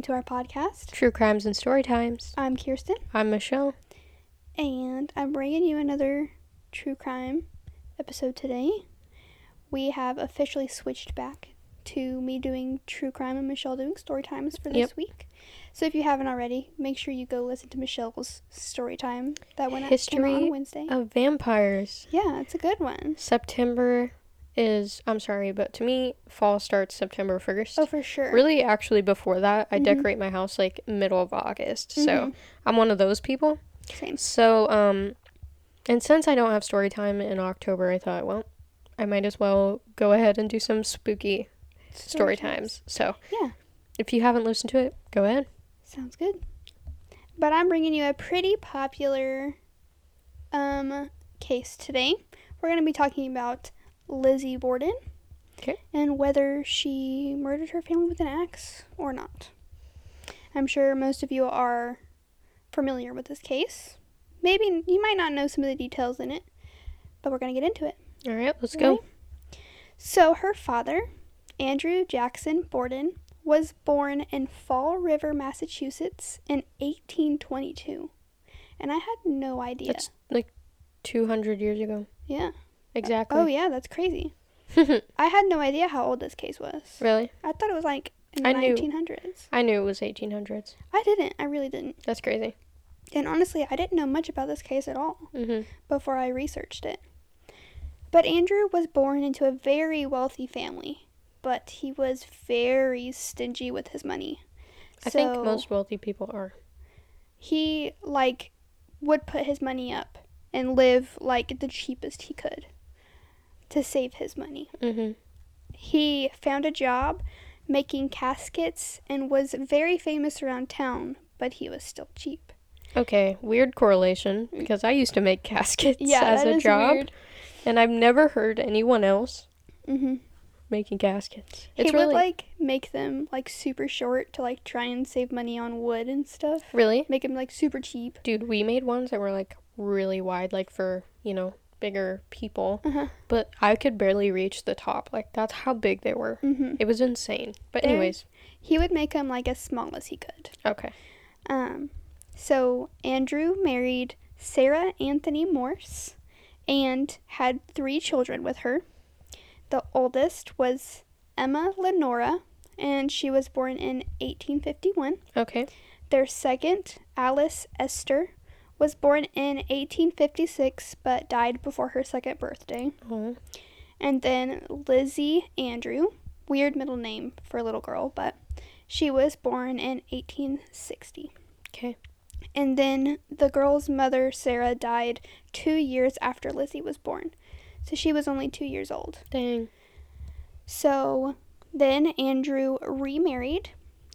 Welcome to our podcast. True Crimes and Story Times. I'm Kirsten, I'm Michelle. and I'm bringing you another true crime episode today. We have officially switched back to me doing true crime and Michelle doing story times for this Yep. week. So if you haven't already, make sure you go listen to Michelle's story time that went came out History on Wednesday. Of vampires. Yeah, it's a good one. September is, I'm sorry, but to me, fall starts September 1st. Oh, for sure. Really, actually, before that, I Mhm. decorate my house like middle of August. So Mhm. I'm one of those people. Same. So, um, and since I don't have story time in October, I thought, well, I might as well go ahead and do some spooky story times. So, Yeah. if you haven't listened to it, go ahead. Sounds good. But I'm bringing you a pretty popular um, case today. We're going to be talking about Lizzie Borden. Okay. And whether she murdered her family with an axe or not. I'm sure most of you are familiar with this case. Maybe you might not know some of the details in it, but we're going to get into it. All right, let's go. Ready? So her father, Andrew Jackson Borden, was born in Fall River, Massachusetts in 1822. And I had no idea. That's like 200 years ago. yeah. Exactly. Oh yeah, that's crazy. I had no idea how old this case was. really? I thought it was like in the I knew. 1900s. I knew it was 1800s. I didn't. I really didn't. That's crazy. And honestly, I didn't know much about this case at all. hmm before I researched it. But Andrew was born into a very wealthy family, but he was very stingy with his money. I think So most wealthy people are. he like would put his money up and live like the cheapest he could to save his money. hmm He found a job making caskets and was very famous around town, but he was still cheap. Okay, weird correlation because I used to make caskets Yeah, as a job, weird. and I've never heard anyone else hmm making caskets. He It's would like make them like super short to like try and save money on wood and stuff. really, Make them like super cheap. dude. We made ones that were like really wide, like for you know bigger people, Uh-huh. but I could barely reach the top. Like that's how big they were. hmm It was insane. But anyways, He would make them like as small as he could. okay. Um, so Andrew married Sarah Anthony Morse and had three children with her. The oldest was Emma Lenora, and she was born in 1851. Okay. Their second, Alice Esther, was born in 1856 but died before her second birthday. Oh, And then Lizzie Andrew, weird middle name for a little girl, but she was born in 1860. okay. And then the girl's mother, Sarah, died two years after Lizzie was born. So she was only two years old. Dang. So then Andrew remarried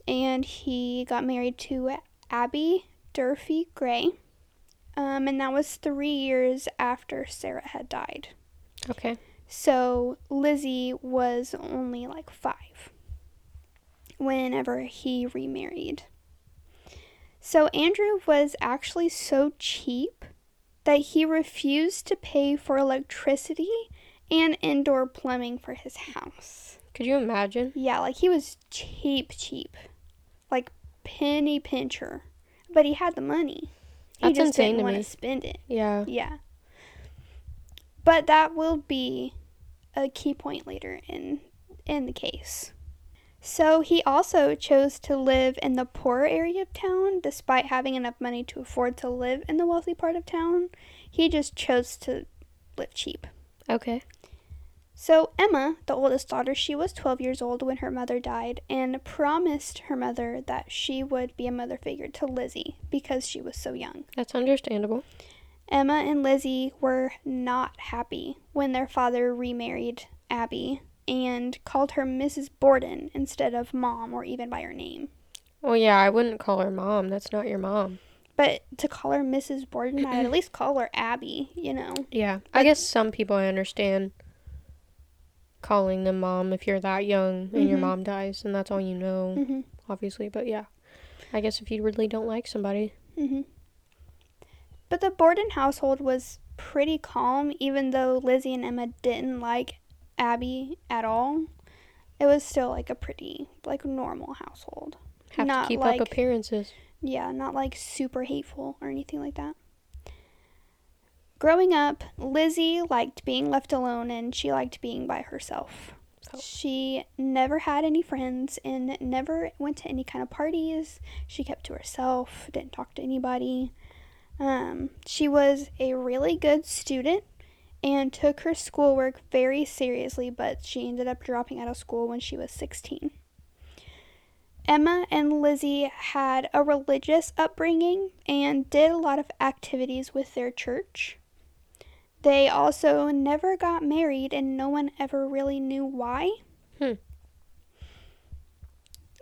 and he got married to Abby Durfee Gray. Um, and that was three years after Sarah had died. Okay. So Lizzie was only like five whenever he remarried. So Andrew was actually so cheap that he refused to pay for electricity and indoor plumbing for his house. Could you imagine? Yeah, like he was cheap, cheap. Like penny pincher. But he had the money. He That's just insane didn't want to spend it. Yeah. Yeah. But that will be a key point later in in the case. So he also chose to live in the poorer area of town despite having enough money to afford to live in the wealthy part of town. He just chose to live cheap. Okay. So Emma, the oldest daughter, she was 12 years old when her mother died and promised her mother that she would be a mother figure to Lizzie because she was so young. That's understandable. Emma and Lizzie were not happy when their father remarried Abby and called her Mrs. Borden instead of mom or even by her name. Well, yeah, I wouldn't call her mom. That's not your mom. But to call her Mrs. Borden, I'd at least call her Abby, you know. Yeah. I guess some people I understand calling them mom if you're that young and your Mhm. mom dies and that's all you know, hmm obviously. But yeah. I guess if you really don't like somebody. hmm But the Borden household was pretty calm, even though Lizzie and Emma didn't like Abby at all. It was still like a pretty, like, normal household. Have Not to keep like- up appearances. Yeah, not like super hateful or anything like that. Growing up, Lizzie liked being left alone and she liked being by herself. Oh. She never had any friends and never went to any kind of parties. She kept to herself, didn't talk to anybody. Um, she was a really good student and took her schoolwork very seriously, but she ended up dropping out of school when she was 16. Emma and Lizzie had a religious upbringing and did a lot of activities with their church. They also never got married, and no one ever really knew why. Hmm.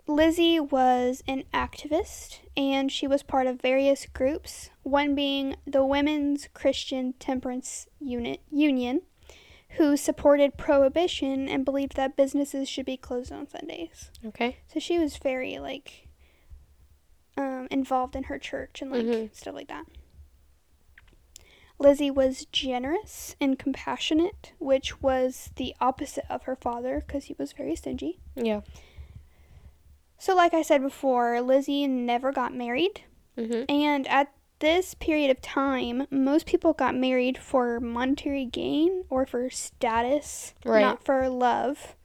Lizzie was an activist, and she was part of various groups, one being the Women's Christian Temperance Unit Union, who supported prohibition and believed that businesses should be closed on Sundays. Okay. So she was very like um, involved in her church and like Mhm. stuff like that. Lizzie was generous and compassionate, which was the opposite of her father because he was very stingy. Yeah. So, like I said before, Lizzie never got married, Mhm. and at this period of time, most people got married for monetary gain or for status, Right. not for love.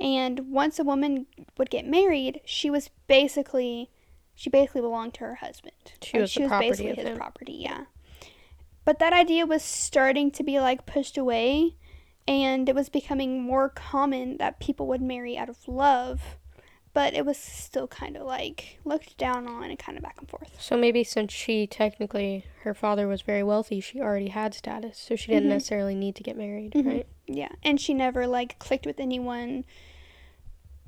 And once a woman would get married, she was basically she basically belonged to her husband. She was the property basically his property, yeah. But that idea was starting to be like pushed away and it was becoming more common that people would marry out of love, but it was still kind of like looked down on and kind of back and forth. So maybe since she technically her father was very wealthy, she already had status, so she didn't Mhm. necessarily need to get married, Mhm. right? Yeah, and she never like clicked with anyone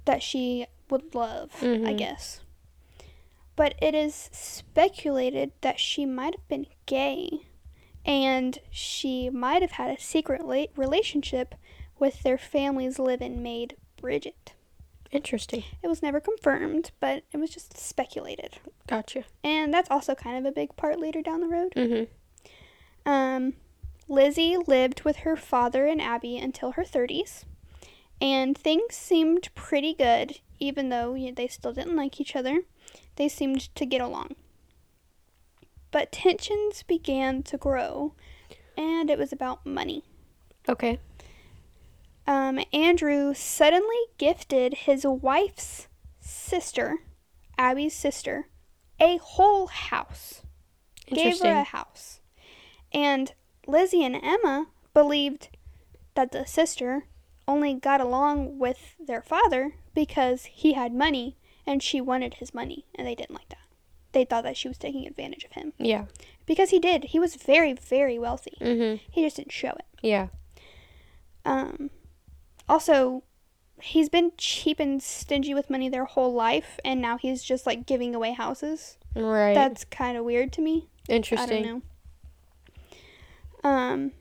that she would love, I Mhm. guess. But it is speculated that she might have been gay and she might have had a secret la- relationship with their family's live-in maid Bridget. Interesting. It was never confirmed, but it was just speculated. Gotcha. And that's also kind of a big part later down the road. Mhm. Um, Lizzie lived with her father and Abby until her 30s, and things seemed pretty good, even though you know, they still didn't like each other. They seemed to get along. But tensions began to grow, and it was about money. Okay. Um, Andrew suddenly gifted his wife's sister, Abby's sister, a whole house. Gave her a house. And Lizzie and Emma believed that the sister only got along with their father because he had money and she wanted his money, and they didn't like that. They thought that she was taking advantage of him yeah. because he did. He was very, very wealthy. Mhm. He just didn't show it. Yeah. Um, also, he's been cheap and stingy with money their whole life, and now he's just like giving away houses. Right. That's kind of weird to me. Interesting. I don't know. Um,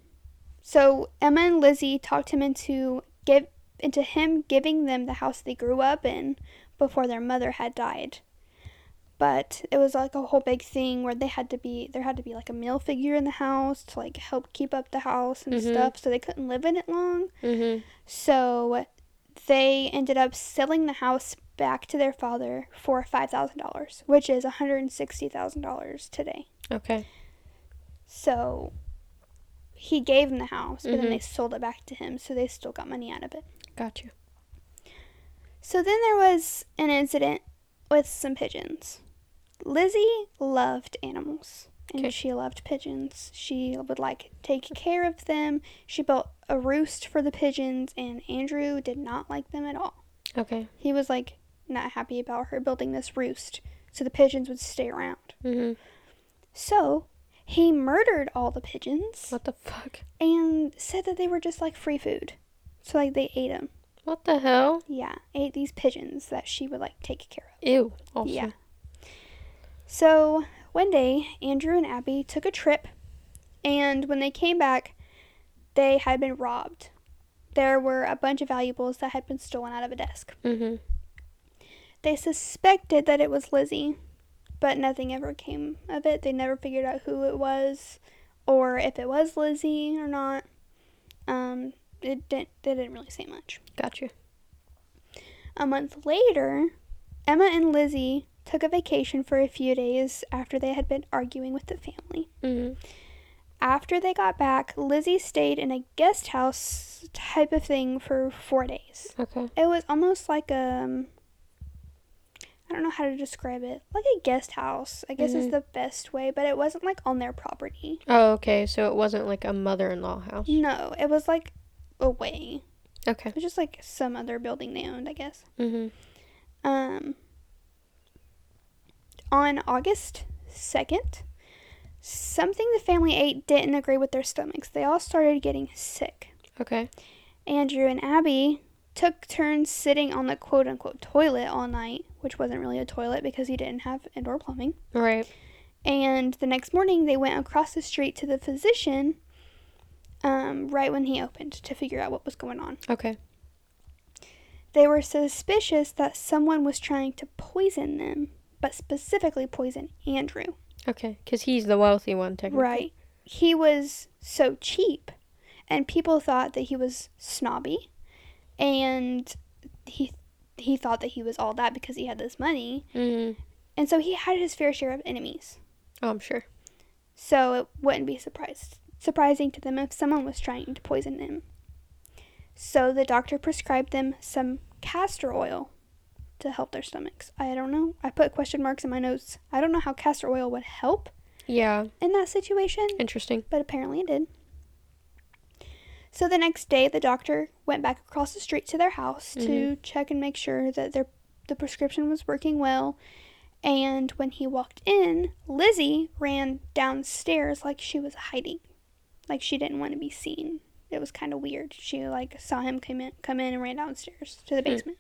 so Emma and Lizzie talked him into give into him giving them the house they grew up in before their mother had died. But it was like a whole big thing where they had to be there had to be like a male figure in the house to like help keep up the house and Mhm. stuff, so they couldn't live in it long. Mhm. So they ended up selling the house back to their father for $5,000, which is $160,000 today. Okay. So he gave them the house, but Mhm. then they sold it back to him, so they still got money out of it. Gotcha. So then there was an incident with some pigeons. Lizzie loved animals and Okay. she loved pigeons. She would like take care of them. She built a roost for the pigeons and Andrew did not like them at all. Okay. He was like not happy about her building this roost so the pigeons would stay around. Mhm. So He murdered all the pigeons What the fuck? and said that they were just like free food. So like they ate them. What the hell? Yeah, ate these pigeons that she would like take care of. Ew. Also. Yeah. So one day, Andrew and Abby took a trip, and when they came back, they had been robbed. There were a bunch of valuables that had been stolen out of a desk. Mm-hmm. They suspected that it was Lizzie, but nothing ever came of it. They never figured out who it was or if it was Lizzie or not. Um, it didn't, they didn't really say much. Gotcha. A month later, Emma and Lizzie took a vacation for a few days after they had been arguing with the family. Mm-hmm. After they got back, Lizzie stayed in a guest house type of thing for four days. Okay. It was almost like um I don't know how to describe it. Like a guest house, I guess is Mhm. the best way, but it wasn't like on their property. Oh, okay. So it wasn't like a mother-in-law house. No, it was like away. Okay. It was just like some other building they owned, I guess. Mm-hmm. Um on August 2nd, something the family ate didn't agree with their stomachs. They all started getting sick. Okay. Andrew and Abby took turns sitting on the quote unquote toilet all night, which wasn't really a toilet because he didn't have indoor plumbing. Right. And the next morning, they went across the street to the physician um, right when he opened to figure out what was going on. Okay. They were suspicious that someone was trying to poison them, but specifically poison Andrew. Okay. Because he's the wealthy one, technically. Right. He was so cheap, and people thought that he was snobby, and he he thought that he was all that because he had this money, Mm-hmm. and so he had his fair share of enemies. Oh, I'm sure. So it wouldn't be surprised surprising to them if someone was trying to poison them. So the doctor prescribed them some castor oil to help their stomachs. I don't know. I put question marks in my notes. I don't know how castor oil would help Yeah. in that situation. Interesting. but apparently it did. So the next day, the doctor went back across the street to their house to check and make sure that their the prescription was working well. And when he walked in, Lizzie ran downstairs like she was hiding, like she didn't want to be seen. It was kind of weird. She like saw him come in, come in and ran downstairs to the Hmm. basement.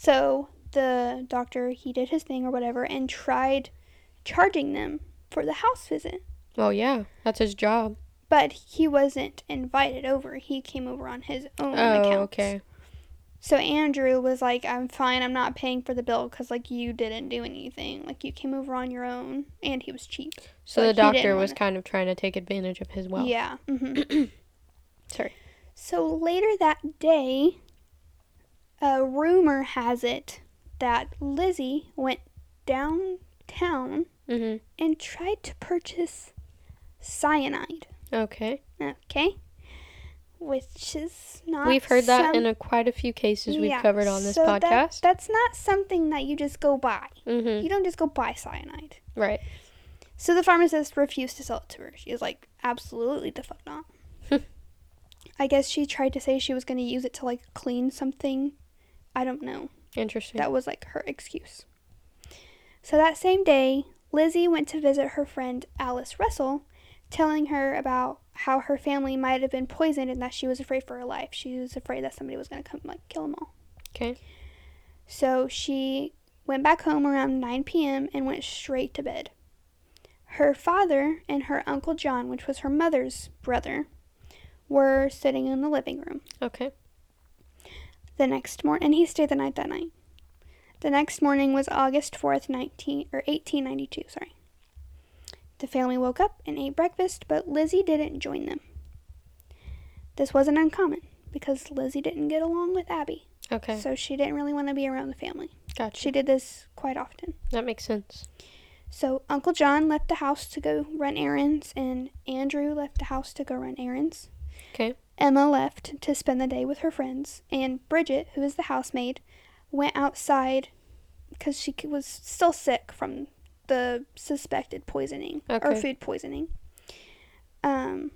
So the doctor he did his thing or whatever and tried charging them for the house visit Well, yeah. That's his job. but he wasn't invited over. He came over on his own Oh, account. okay. So Andrew was like, "I'm fine. I'm not paying for the bill because like you didn't do anything. Like you came over on your own, and he was cheap. So Like, the he doctor was kind of trying to take advantage of his wealth. Yeah. hmm Sorry. So later that day, a rumor has it that Lizzie went downtown Mm-hmm. and tried to purchase cyanide. Okay. Okay. Which is not. We've heard that in a, quite a few cases we've Yeah, covered on this so that- podcast. that's not something that you just go buy. mm-hmm. You don't just go buy cyanide. Right. So the pharmacist refused to sell it to her. She was like, absolutely the fuck not. I guess she tried to say she was going to use it to like clean something. I don't know. Interesting. That was like her excuse. So that same day, Lizzie went to visit her friend Alice Russell, telling her about how her family might have been poisoned and that she was afraid for her life. She was afraid that somebody was going to come like kill them all. okay. So she went back home around 9 p.m. and went straight to bed. Her father and her Uncle John, which was her mother's brother, were sitting in the living room. Okay. The next morning, and he stayed the night that night. The next morning was August 4th, 19 or 1892, sorry. The family woke up and ate breakfast, but Lizzie didn't join them. This wasn't uncommon because Lizzie didn't get along with Abby, Okay. so she didn't really want to be around the family. Gotcha. She did this quite often. That makes sense. So Uncle John left the house to go run errands, and Andrew left the house to go run errands. Okay. Emma left to spend the day with her friends, and Bridget, who is the housemaid, went outside because she was still sick from the suspected poisoning or food poisoning. Um,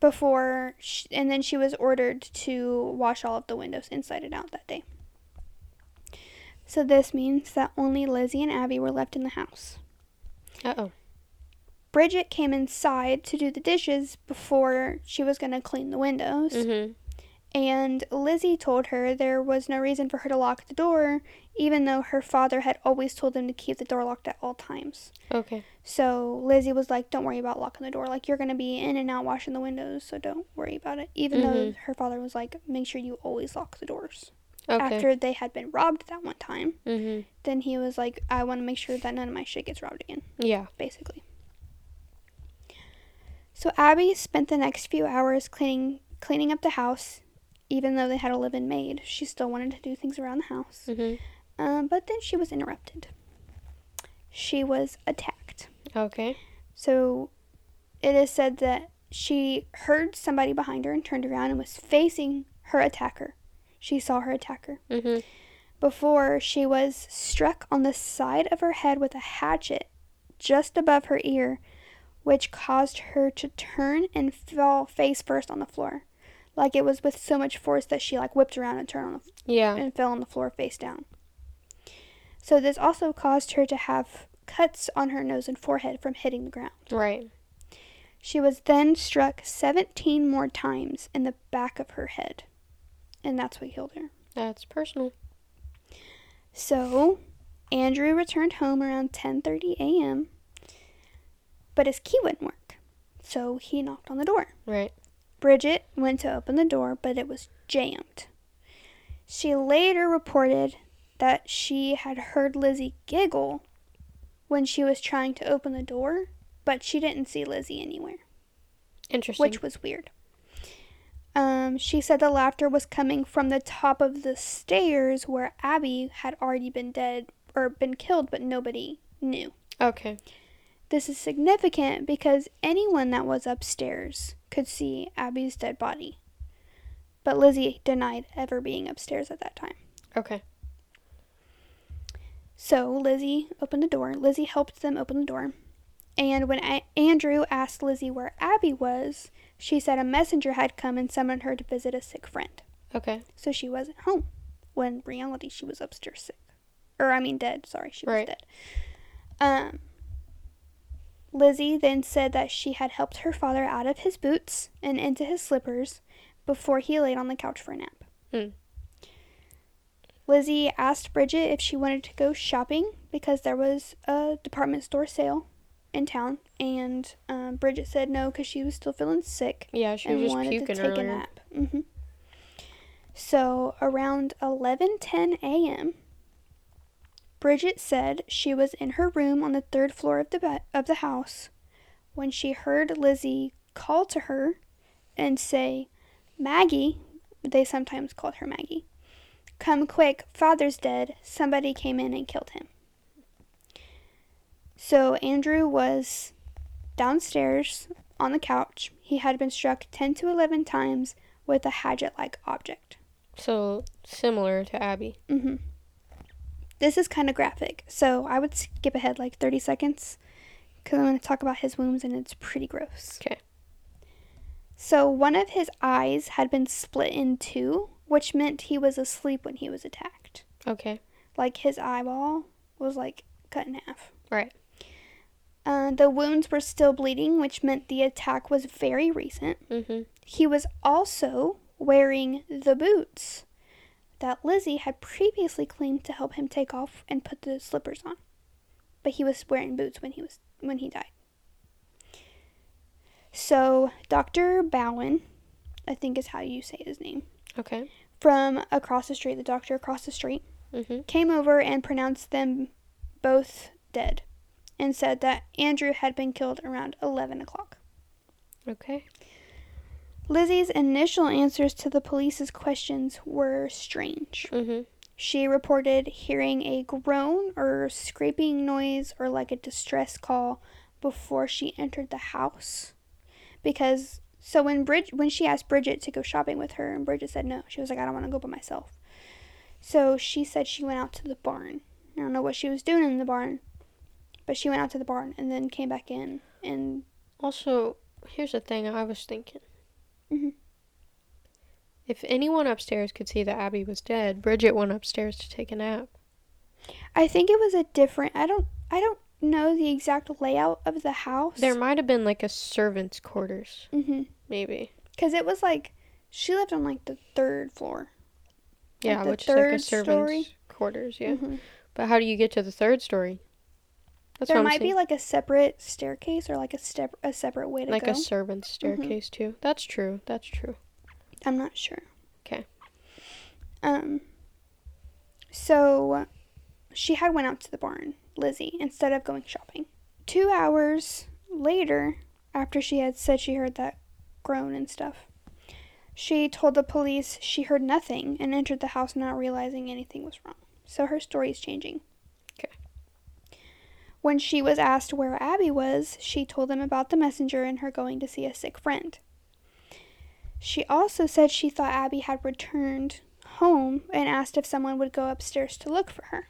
before, sh and then she was ordered to wash all of the windows inside and out that day. So this means that only Lizzie and Abby were left in the house. Uh oh. Bridget came inside to do the dishes before she was going to clean the windows. Mhm. And Lizzie told her there was no reason for her to lock the door, even though her father had always told them to keep the door locked at all times. Okay. So Lizzie was like, Don't worry about locking the door. Like, you're going to be in and out washing the windows, so don't worry about it. Even though Mhm. her father was like, Make sure you always lock the doors. Okay. After they had been robbed that one time, Mhm. then he was like, I want to make sure that none of my shit gets robbed again, Yeah. basically. So Abby spent the next few hours cleaning cleaning up the house. Even though they had a live-in maid, she still wanted to do things around the house. Mhm. Um, but then she was interrupted. She was attacked. Okay. So it is said that she heard somebody behind her and turned around and was facing her attacker. She saw her attacker. Mm-hmm. Before she was struck on the side of her head with a hatchet just above her ear, which caused her to turn and fall face first on the floor. Like it was with so much force that she like whipped around and turned on the Yeah. and fell on the floor face down. So this also caused her to have cuts on her nose and forehead from hitting the ground. Right. She was then struck 17 more times in the back of her head. And that's what killed her. That's personal. So, Andrew returned home around 10:30 a.m. But his key wouldn't work. So, he knocked on the door. Right. Bridget went to open the door, but it was jammed. She later reported that she had heard Lizzie giggle when she was trying to open the door, but she didn't see Lizzie anywhere, Interesting. which was weird. Um, she said the laughter was coming from the top of the stairs where Abby had already been dead or been killed, but nobody knew. okay. This is significant because anyone that was upstairs could see Abby's dead body. But Lizzie denied ever being upstairs at that time. Okay. So Lizzie opened the door. Lizzie helped them open the door. And when a- Andrew asked Lizzie where Abby was, she said a messenger had come and summoned her to visit a sick friend. Okay. So she wasn't home. When in reality she was upstairs sick. Or I mean dead, sorry, she was Right. dead. Um Lizzie then said that she had helped her father out of his boots and into his slippers before he laid on the couch for a nap. Hmm. Lizzie asked Bridget if she wanted to go shopping because there was a department store sale in town, and um, Bridget said no because she was still feeling sick Yeah, she was just wanted to take a earlier. nap. hmm So around 11:10 a.m., Bridget said she was in her room on the third floor of the be- of the house when she heard Lizzie call to her and say, "Maggie," they sometimes called her Maggie. "Come quick, father's dead. Somebody came in and killed him." So Andrew was downstairs on the couch. He had been struck 10 to 11 times with a hatchet like object. So similar to Abby. Mm hmm This is kind of graphic, so I would skip ahead like 30 seconds because I'm going to talk about his wounds and it's pretty gross. 'Kay. So, one of his eyes had been split in two, which meant he was asleep when he was attacked. Okay. Like his eyeball was like cut in half. Right. Uh, the wounds were still bleeding, which meant the attack was very recent. Mhm. He was also wearing the boots that Lizzie had previously claimed to help him take off and put the slippers on. But he was wearing boots when he was when he died. So Dr. Bowen, I think is how you say his name, Okay. from across the street, the doctor across the street, Mhm. came over and pronounced them both dead and said that Andrew had been killed around 11 o'clock. Okay. Lizzie's initial answers to the police's questions were strange. Mhm. She reported hearing a groan or scraping noise or like a distress call before she entered the house. Because so when Brid- when she asked Bridget to go shopping with her and Bridget said no, she was like I don't want to go by myself. So she said she went out to the barn. I don't know what she was doing in the barn, but she went out to the barn and then came back in and Also, here's the thing I was thinking. Mhm. If anyone upstairs could see that Abby was dead, Bridget went upstairs to take a nap. I think it was a different. I don't. I don't know the exact layout of the house. There might have been like a servant's quarters, Mhm. maybe. Cuz it was like she lived on like the 3rd floor. Yeah, the which is like a third servant's story? quarters. Yeah. Mhm. But how do you get to the third story? That's There might be like a separate staircase or like a step a separate way to like go. Like a servant's staircase too. That's true. That's true. I'm not sure. Okay. Um. So, she had went out to the barn, Lizzie, instead of going shopping. Two hours later, after she had said she heard that groan and stuff, she told the police she heard nothing and entered the house not realizing anything was wrong. So her story is changing. When she was asked where Abby was, she told them about the messenger and her going to see a sick friend. She also said she thought Abby had returned home and asked if someone would go upstairs to look for her.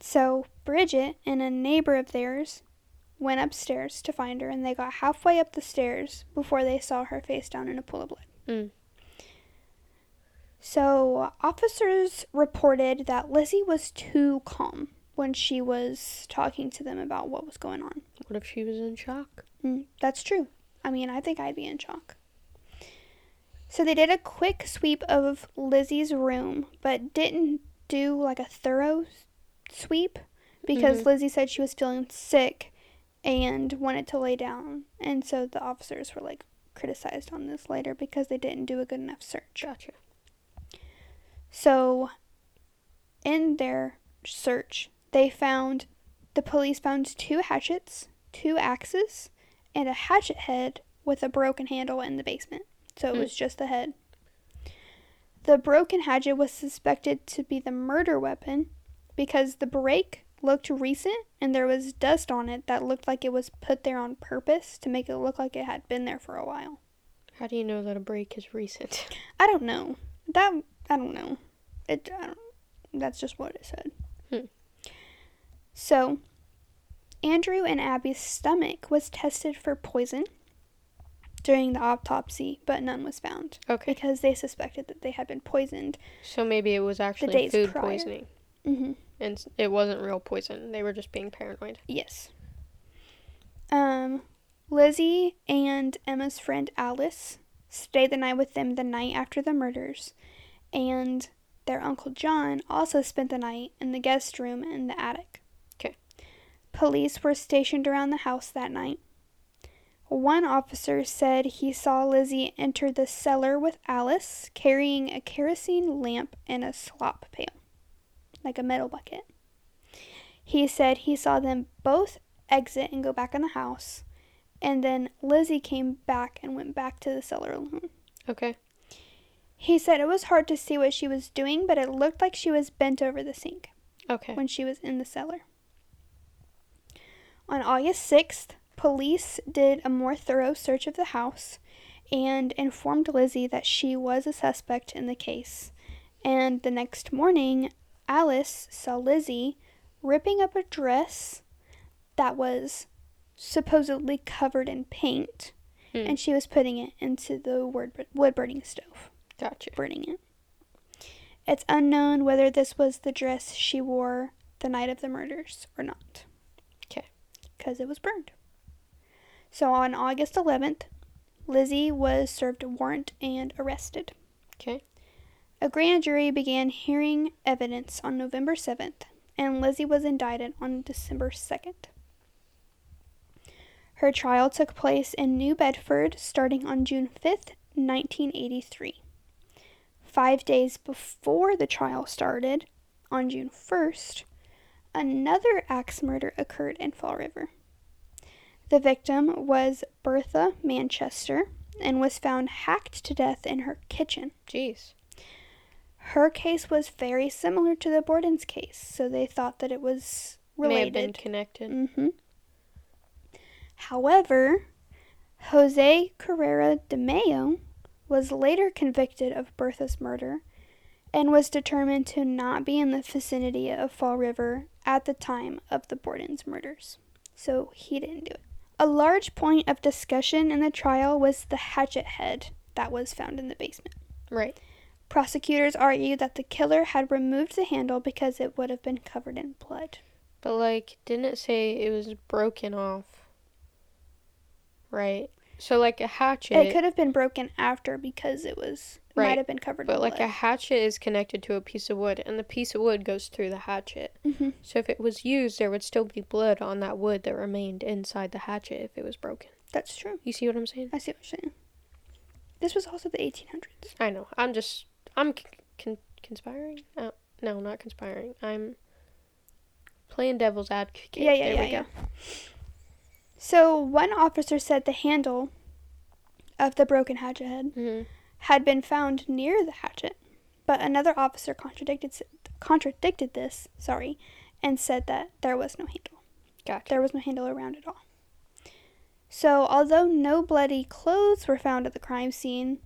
So Bridget and a neighbor of theirs went upstairs to find her, and they got halfway up the stairs before they saw her face down in a pool of blood. Mm. So officers reported that Lizzie was too calm when she was talking to them about what was going on. What if she was in shock? Mm, that's true. I mean, I think I'd be in shock. So they did a quick sweep of Lizzie's room, but didn't do like a thorough sweep because Mhm. Lizzie said she was feeling sick and wanted to lay down. And so the officers were like criticized on this later because they didn't do a good enough search. Gotcha. So, in their search, they found the police found two hatchets, two axes, and a hatchet head with a broken handle in the basement. So it Hmm. was just the head. The broken hatchet was suspected to be the murder weapon because the break looked recent and there was dust on it that looked like it was put there on purpose to make it look like it had been there for a while. How do you know that a break is recent? I don't know. That I don't know. It I don't, that's just what it said. Hmm. So, Andrew and Abby's stomach was tested for poison during the autopsy, but none was found Okay. because they suspected that they had been poisoned. So maybe it was actually food prior. poisoning. hmm And it wasn't real poison. They were just being paranoid. Yes. Um, Lizzie and Emma's friend Alice stayed the night with them the night after the murders, and their uncle John also spent the night in the guest room in the attic. Police were stationed around the house that night. One officer said he saw Lizzie enter the cellar with Alice carrying a kerosene lamp and a slop pail, like a metal bucket. He said he saw them both exit and go back in the house, and then Lizzie came back and went back to the cellar alone. Okay. He said it was hard to see what she was doing, but it looked like she was bent over the sink Okay. when she was in the cellar. On August 6th, police did a more thorough search of the house and informed Lizzie that she was a suspect in the case. And the next morning, Alice saw Lizzie ripping up a dress that was supposedly covered in paint, Hmm. and she was putting it into the wood wood burning stove Gotcha. burning it. It's unknown whether this was the dress she wore the night of the murders or not. Because it was burned. So on August 11th, Lizzie was served a warrant and arrested. Okay. A grand jury began hearing evidence on November 7th, and Lizzie was indicted on December 2nd. Her trial took place in New Bedford starting on June 5th, 1983. Five days before the trial started, on June 1st, another axe murder occurred in Fall River. The victim was Bertha Manchester and was found hacked to death in her kitchen. Jeez. Her case was very similar to the Borden's case, so they thought that it was related. May have been connected. hmm However, Jose Carrera de Mayo was later convicted of Bertha's murder and was determined to not be in the vicinity of Fall River at the time of the Borden's murders. So he didn't do it. A large point of discussion in the trial was the hatchet head that was found in the basement. Right. Prosecutors argued that the killer had removed the handle because it would have been covered in blood. But like, didn't it say it was broken off? Right. So like a hatchet. It could have been broken after because it was Right. might have been covered But like a hatchet is connected to a piece of wood, and the piece of wood goes through the hatchet. hmm So if it was used, there would still be blood on that wood that remained inside the hatchet if it was broken. That's true. You see what I'm saying? I see what you're saying. This was also the 1800s. I know. I'm just. I'm c- con- conspiring. Oh, no, not conspiring. I'm playing devil's advocate. Yeah, yeah, there yeah, we yeah. go. So one officer said the handle of the broken hatchet head hmm had been found near the hatchet, but another officer contradicted contradicted this. Sorry, and said that there was no handle. Gotcha. There was no handle around at all. So, although no bloody clothes were found at the crime scene,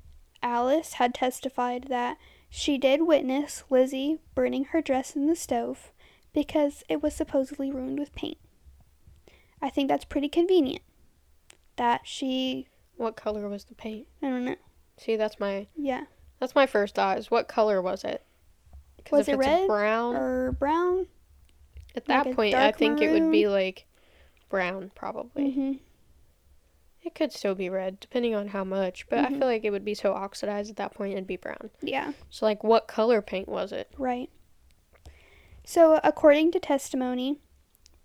Alice had testified that she did witness Lizzie burning her dress in the stove because it was supposedly ruined with paint. I think that's pretty convenient. That she, What color was the paint? I don't know. See, that's my Yeah. that's my first thought. Is what color was it? Was if it it's red brown, Or brown? at that a point, I think it would be like brown, probably. hmm It could still be red, depending on how much. But I Mhm. feel like it would be so oxidized at that point, it'd be brown. Yeah. So, like, what color paint was it? Right. So, according to testimony,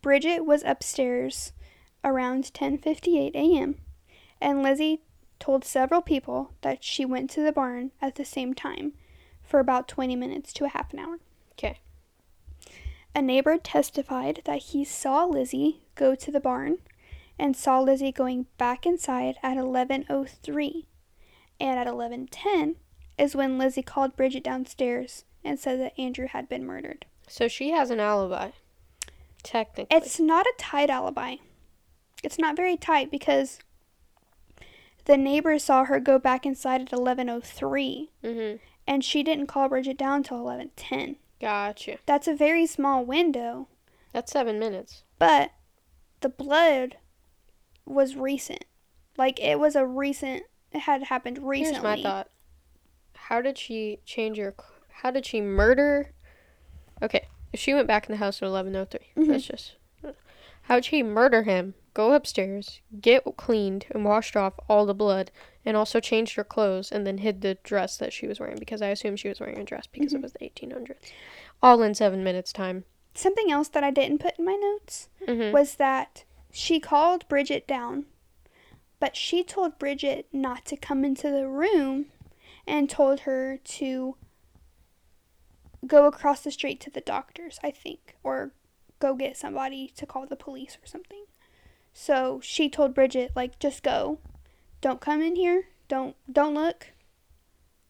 Bridget was upstairs around 10:58 a.m. and Lizzie told several people that she went to the barn at the same time for about 20 minutes to a half an hour. Okay. A neighbor testified that he saw Lizzie go to the barn and saw Lizzie going back inside at 11:03. And at 11:10 is when Lizzie called Bridget downstairs and said that Andrew had been murdered. So she has an alibi. Technically. It's not a tight alibi. It's not very tight because the neighbors saw her go back inside at 11:03 mm-hmm. and she didn't call Bridget down till 11:10. Gotcha. That's a very small window, That's seven minutes. but the blood was recent. Like it was a recent it had happened recently. Here's my thought. How did she change her? How did she murder? Okay, if she went back in the house at eleven oh three, Mhm. let's just. How would she murder him? Go upstairs, get cleaned and washed off all the blood, and also changed her clothes, and then hid the dress that she was wearing because I assume she was wearing a dress because Mhm. it was the eighteen hundreds. All in seven minutes time. Something else that I didn't put in my notes Mm-hmm. was that she called Bridget down, but she told Bridget not to come into the room and told her to go across the street to the doctor's, I think, or go get somebody to call the police or something. So she told Bridget like just go. Don't come in here. Don't don't look.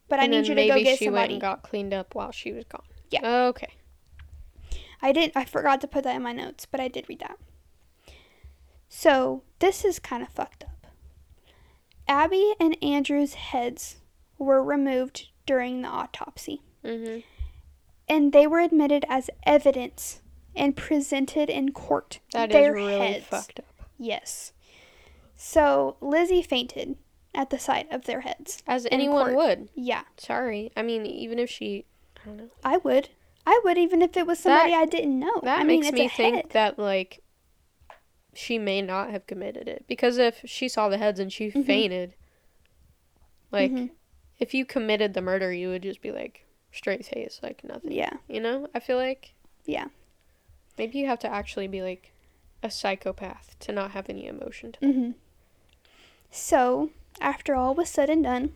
But I need you to go get somebody. Maybe she went and got cleaned up while she was gone. Yeah. Okay. I didn't I forgot to put that in my notes, but I did read that. So, this is kind of fucked up. Abby and Andrew's heads were removed during the autopsy, Mm-hmm. and they were admitted as evidence and presented in court. That is really heads. fucked up. Yes. So, Lizzie fainted at the sight of their heads. As anyone court. would. Yeah, Sorry. I mean, even if she, I don't know. I would. I would even if it was somebody I didn't know. That I mean, makes me think head. that like she may not have committed it because if she saw the heads and she Mhm. fainted, like Mhm. if you committed the murder, you would just be like straight face, like nothing. Yeah. You know, I feel like Yeah. maybe you have to actually be like a psychopath to not have any emotion. To hmm So, after all was said and done,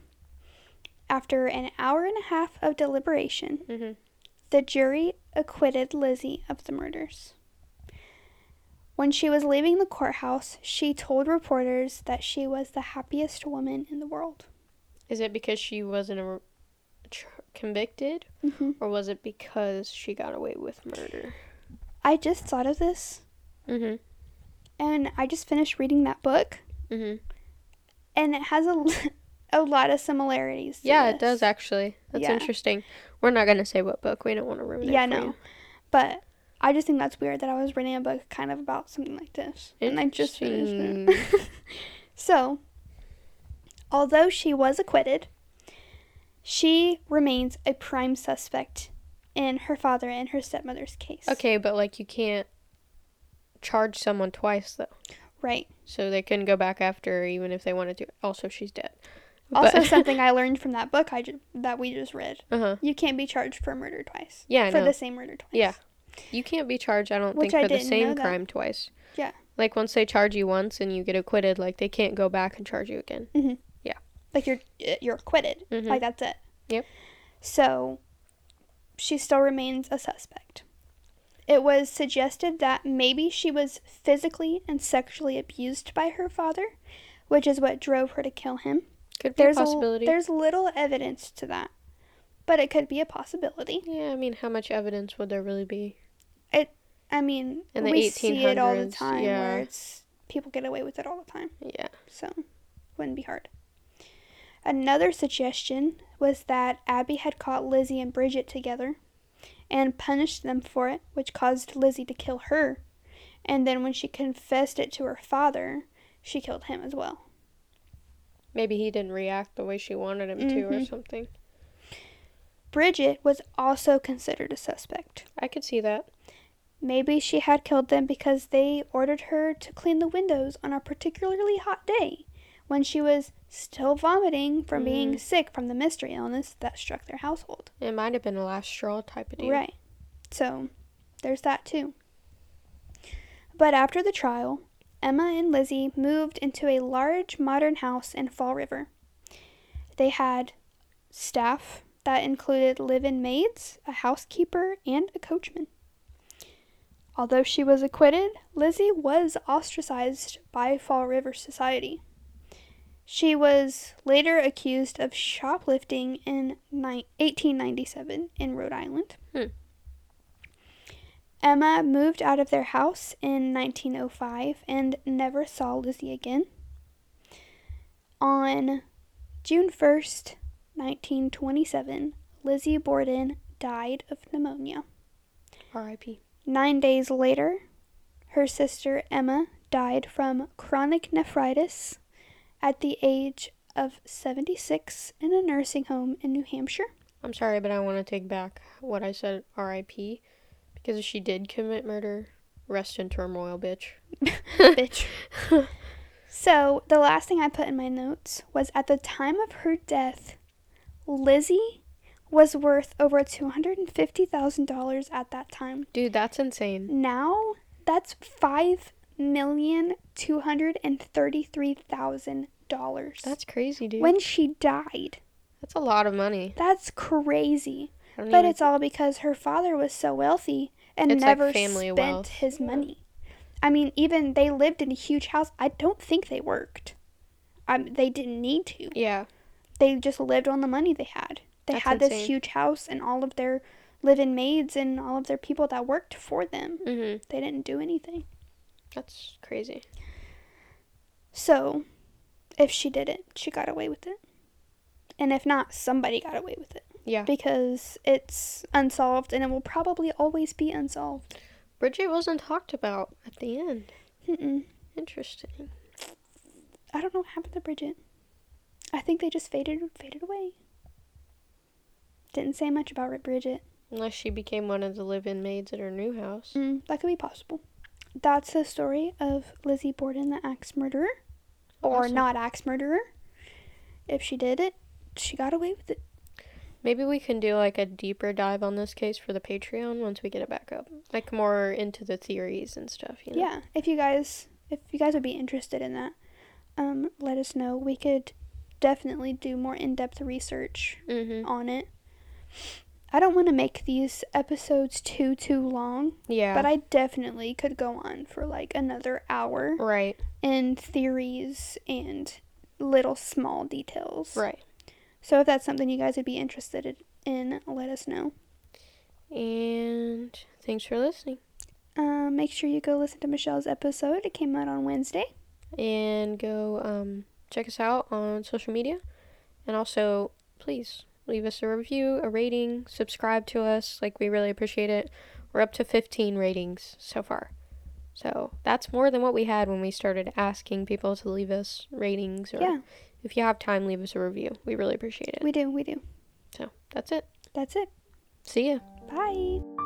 after an hour and a half of deliberation, mm-hmm. the jury acquitted Lizzie of the murders. When she was leaving the courthouse, she told reporters that she was the happiest woman in the world. Is it because she wasn't a, tr- convicted, hmm or was it because she got away with murder? I just thought of this, Mm-hmm. and I just finished reading that book, Mm-hmm. and it has a, a lot of similarities. to Yeah, it does actually. That's Yeah. interesting. We're not gonna say what book. We don't want to ruin Yeah, it. for no. you. But I just think that's weird that I was reading a book kind of about something like this. And I just finished it. so, although she was acquitted, she remains a prime suspect in her father and her stepmother's case. Okay, but like you can't charged someone twice though, Right. so they couldn't go back after even if they wanted to. Also, she's dead. Also, something I learned from that book I ju- that we just read. Uh huh. You can't be charged for murder twice. Yeah, I for know. the same murder twice. Yeah. You can't be charged. I don't Which think I for the didn't same that. crime twice. Yeah. Like once they charge you once and you get acquitted, like they can't go back and charge you again. Yeah. Like you're you're acquitted. Mhm. Like that's it. Yep. So she still remains a suspect. It was suggested that maybe she was physically and sexually abused by her father, which is what drove her to kill him. Could be There's a possibility. A, there's little evidence to that, but it could be a possibility. yeah, I mean, how much evidence would there really be? It, I mean, In the we see it all the time yeah. where it's people get away with it all the time. Yeah. so wouldn't be hard. Another suggestion was that Abby had caught Lizzie and Bridget together and punished them for it, which caused Lizzie to kill her. And then when she confessed it to her father, she killed him as well. Maybe he didn't react the way she wanted him to or Mhm. something. Bridget was also considered a suspect. I could see that. Maybe she had killed them because they ordered her to clean the windows on a particularly hot day when she was still vomiting from being Mhm. sick from the mystery illness that struck their household. It might have been a last straw type of deal. Right. So there's that too. But after the trial, Emma and Lizzie moved into a large modern house in Fall River. They had staff that included live in maids, a housekeeper, and a coachman. Although she was acquitted, Lizzie was ostracized by Fall River society. She was later accused of shoplifting in ni- 1897 in Rhode Island. Hmm. Emma moved out of their house in 1905 and never saw Lizzie again. On June 1st, 1927, Lizzie Borden died of pneumonia. R.I.P. Nine days later, her sister Emma died from chronic nephritis at the age of 76 in a nursing home in New Hampshire. I'm sorry, but I want to take back what I said R.I.P. Because if she did commit murder, rest in turmoil, bitch. Bitch. So, the last thing I put in my notes was at the time of her death, Lizzie was worth over $250,000 at that time. Dude, that's insane. Now, that's five million two hundred and thirty-three thousand dollars. That's crazy, dude. when she died. that's a lot of money. That's crazy. But even- it's all because her father was so wealthy and It's like never family spent wealth. his money. I mean, even they lived in a huge house. I don't think they worked. Um, they didn't need to. yeah. They just lived on the money they had. They That's had this insane. huge house and all of their live-in maids and all of their people that worked for them. Mhm. They didn't do anything. That's crazy. So, if she did it, she got away with it. And if not, somebody got away with it. Yeah. Because it's unsolved and it will probably always be unsolved. Bridget wasn't talked about at the end. Mm-mm. Interesting. I don't know what happened to Bridget. I think they just faded faded away. Didn't say much about it, Bridget. Unless she became one of the live-in maids at her new house. Mm, that could be possible. That's the story of Lizzie Borden, the axe murderer. Or Awesome. not axe murderer. If she did it, she got away with it. Maybe we can do like a deeper dive on this case for the Patreon once we get it back up. Like more into the theories and stuff, you know? Yeah, if you guys if you guys would be interested in that, um, let us know. We could definitely do more in depth research Mm-hmm. on it. I don't want to make these episodes too too long, Yeah. but I definitely could go on for like another hour right. in theories and little small details. Right. So if that's something you guys would be interested in, let us know. And thanks for listening. Um, make sure you go listen to Michelle's episode. It came out on Wednesday. And go um, check us out on social media. And also, please leave us a review, a rating, subscribe to us. Like, we really appreciate it. We're up to 15 ratings so far. So that's more than what we had when we started asking people to leave us ratings. Or Yeah, if you have time, leave us a review. We really appreciate it. we do, we do. So that's it. That's it. See ya. Bye.